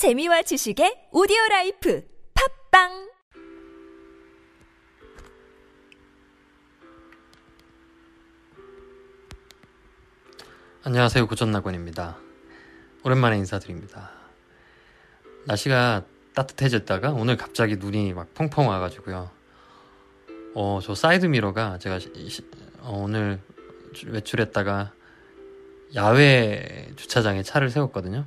재미와 지식의 오디오 life 팟빵! 안녕하세요. 고전낙원입니다. 오랜만에 인사드립니다. 날씨가 따뜻해졌다가 오늘 갑자기 눈이 막 펑펑 와가지고요. 어, 저 사이드 미러가 제가 시, 시, 어, 오늘 외출했다가 야외 주차장에 차를 세웠거든요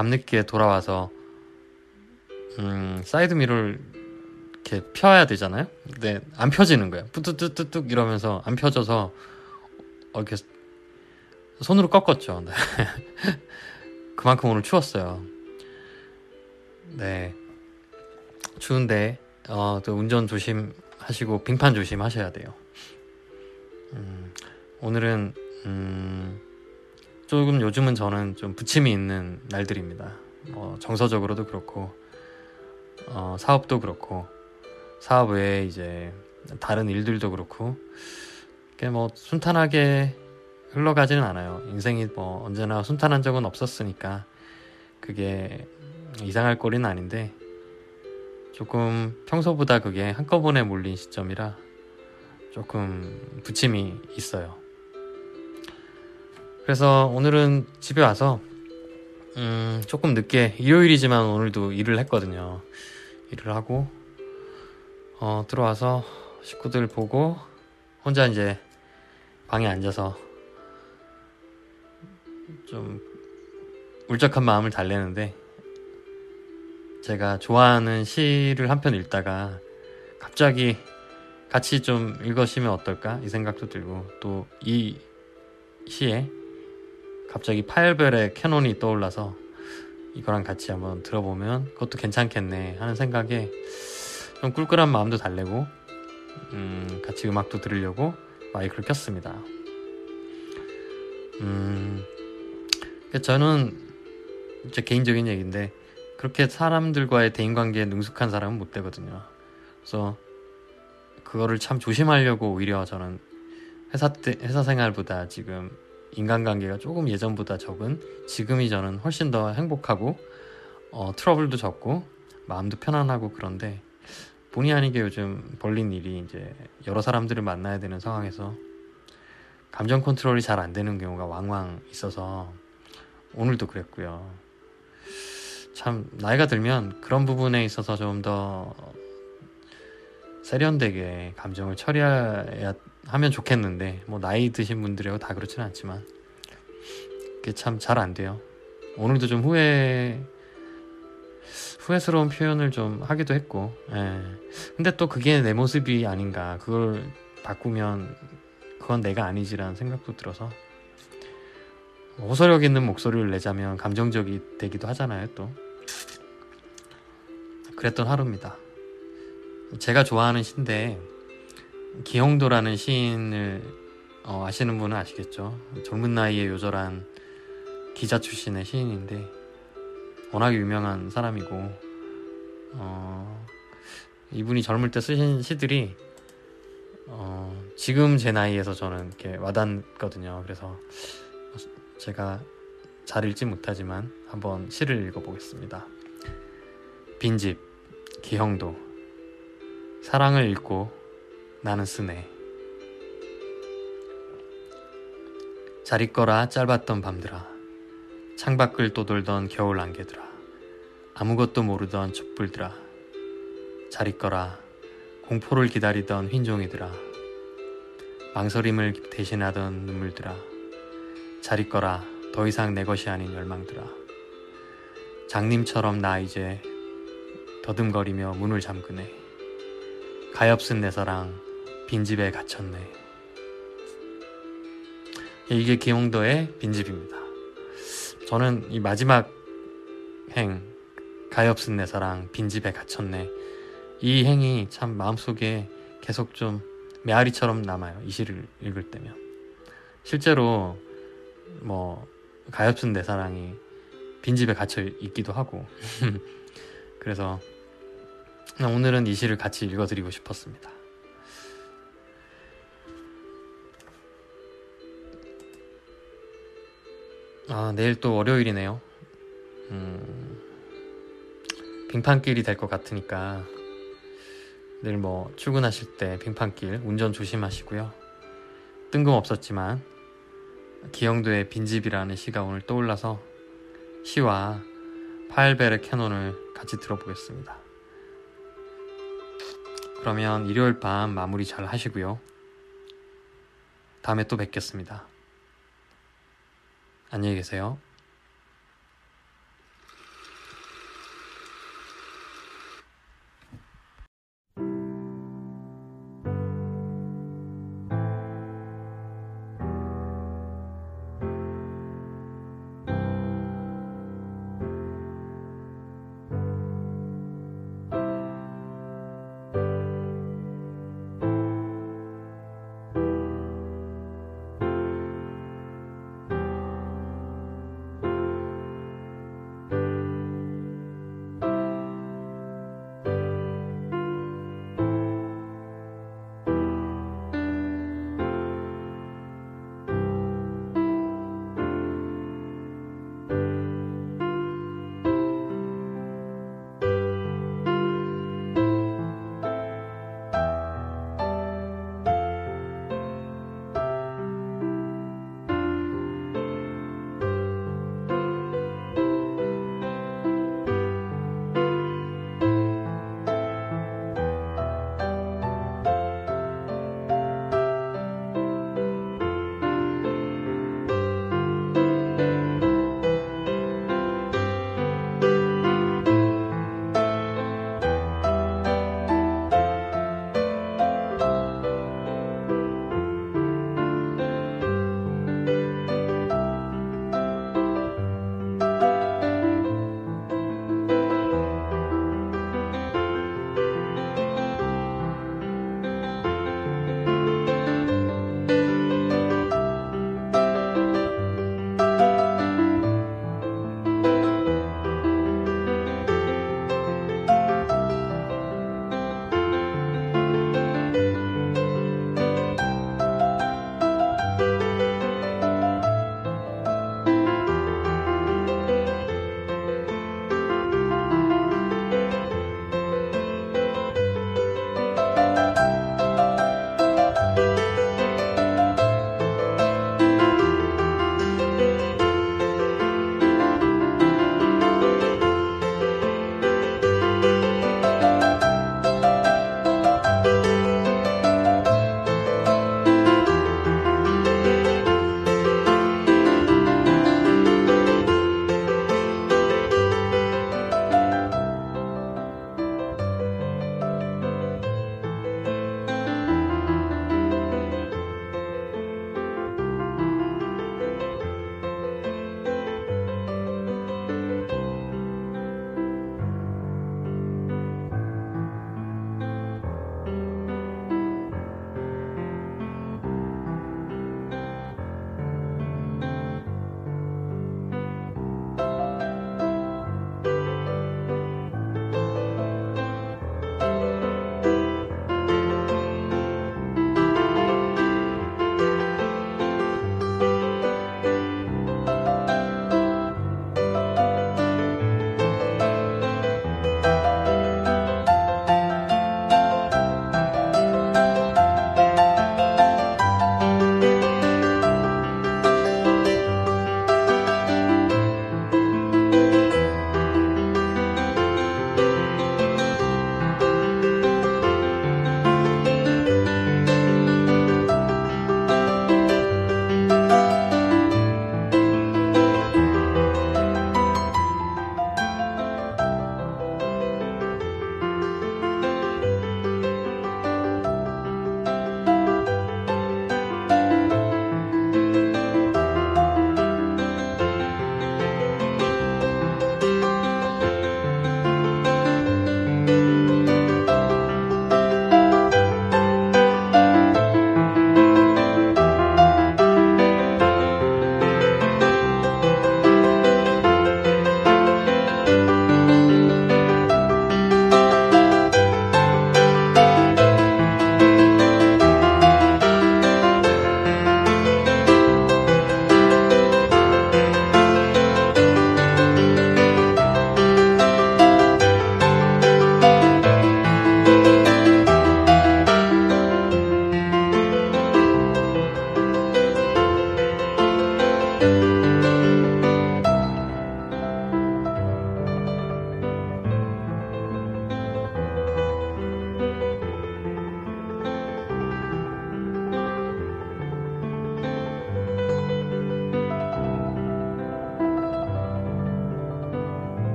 밤늦게 돌아와서 음, 사이드 미러를 이렇게 펴야 되잖아요 근데 안 펴지는 거예요 뿌뚝뚝뚝뚝 이러면서 안 펴져서 어, 이렇게 손으로 꺾었죠. 네. 그만큼 오늘 추웠어요. 네. 추운데, 어, 또 운전 조심하시고, 빙판 조심하셔야 돼요. 음, 오늘은, 음, 조금 요즘은 저는 좀 부침이 있는 날들입니다. 뭐, 정서적으로도 그렇고, 어, 사업도 그렇고, 사업 외에 이제, 다른 일들도 그렇고, 뭐, 순탄하게 흘러가지는 않아요. 인생이 뭐 언제나 순탄한 적은 없었으니까 그게 이상할 꼴은 아닌데 조금 평소보다 그게 한꺼번에 몰린 시점이라 조금 부침이 있어요. 그래서 오늘은 집에 와서 음 조금 늦게 일요일이지만 오늘도 일을 했거든요. 일을 하고 어 들어와서 식구들 보고 혼자 이제 방에 앉아서 좀 울적한 마음을 달래는데 제가 좋아하는 시를 한 편 읽다가 갑자기 같이 좀 읽으시면 어떨까 이 생각도 들고 또 이 시에 갑자기 파열별의 캐논이 떠올라서 이거랑 같이 한번 들어보면 그것도 괜찮겠네 하는 생각에 좀 꿀꿀한 마음도 달래고 음, 같이 음악도 들으려고 마이크를 켰습니다. 음, 저는 제 개인적인 얘기인데 그렇게 사람들과의 대인관계에 능숙한 사람은 못 되거든요. 그래서 그거를 참 조심하려고 오히려 저는 회사 때 회사 생활보다 지금 인간관계가 조금 예전보다 적은 지금이 저는 훨씬 더 행복하고 어, 트러블도 적고 마음도 편안하고 그런데 본의 아니게 요즘 벌린 일이 이제 여러 사람들을 만나야 되는 상황에서 감정 컨트롤이 잘 안 되는 경우가 왕왕 있어서 오늘도 그랬고요. 참 나이가 들면 그런 부분에 있어서 좀 더 세련되게 감정을 처리해야 하면 좋겠는데 뭐 나이 드신 분들이고 다 그렇지는 않지만 그게 참 잘 안 돼요. 오늘도 좀 후회 후회스러운 표현을 좀 하기도 했고, 예. 근데 또 그게 내 모습이 아닌가. 그걸 바꾸면 그건 내가 아니지라는 생각도 들어서 호소력 있는 목소리를 내자면 감정적이 되기도 하잖아요, 또. 그랬던 하루입니다. 제가 좋아하는 시인데, 기홍도라는 시인을 어, 아시는 분은 아시겠죠? 젊은 나이에 요절한 기자 출신의 시인인데, 워낙 유명한 사람이고, 어, 이분이 젊을 때 쓰신 시들이, 어, 지금 제 나이에서 저는 이렇게 와닿거든요. 그래서 제가 잘 읽지 못하지만 한번 시를 읽어보겠습니다. 빈집 기형도 사랑을 읽고 나는 쓰네. 잘 있거라 짧았던 밤들아. 창밖을 떠돌던 겨울 안개들아. 아무것도 모르던 촛불들아. 잘 있거라 공포를 기다리던 흰종이들아. 망설임을 대신하던 눈물들아. 잘 있거라 더 이상 내 것이 아닌 열망들아. 장님처럼 나 이제 더듬거리며 문을 잠그네. 가엾은 내 사랑 빈집에 갇혔네. 이게 김홍도의 빈집입니다. 저는 이 마지막 행 가엾은 내 사랑 빈집에 갇혔네. 이 행이 참 마음속에 계속 좀 메아리처럼 남아요 이 시를 읽을 때면. 실제로 뭐 가엾은 내 사랑이 빈집에 갇혀 있기도 하고. 그래서 오늘은 이 시를 같이 읽어드리고 싶었습니다. 아 내일 또 월요일이네요. 음, 빙판길이 될 것 같으니까 늘뭐 출근하실 때 빙판길 운전 조심하시고요. 뜬금없었지만 기영도의 빈집이라는 시가 오늘 떠올라서 시와 파일베르 캐논을 같이 들어보겠습니다. 그러면 일요일 밤 마무리 잘 하시고요. 다음에 또 뵙겠습니다. 안녕히 계세요.